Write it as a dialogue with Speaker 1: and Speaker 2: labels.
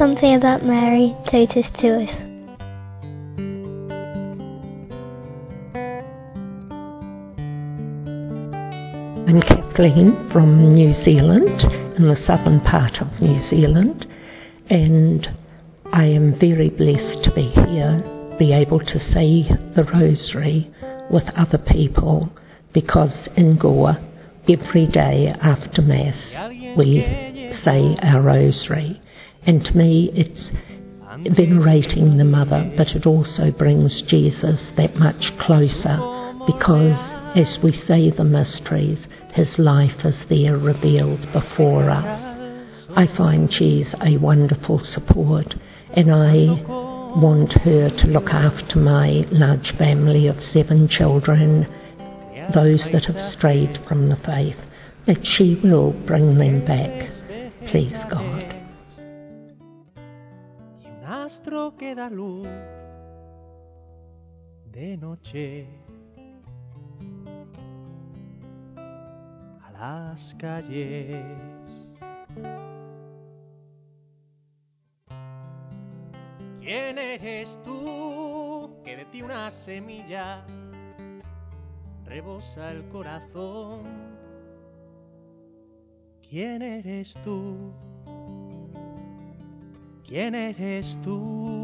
Speaker 1: something about Mary Totus to us.
Speaker 2: I'm Kathleen from New Zealand, in the southern part of New Zealand, and I am very blessed to be here, be able to say the Rosary with other people, because in Gore, every day after Mass, we say our Rosary. And to me, it's venerating the Mother, but it also brings Jesus that much closer because as we say the mysteries, his life is there revealed before us. I find she's a wonderful support, and I want her to look after my large family of seven children, those that have strayed from the faith, that she will bring them back. Please God.
Speaker 3: Astro que da luz de noche a las calles. ¿Quién eres tú que de ti una semilla rebosa el corazón? ¿Quién eres tú? ¿Quién eres tú?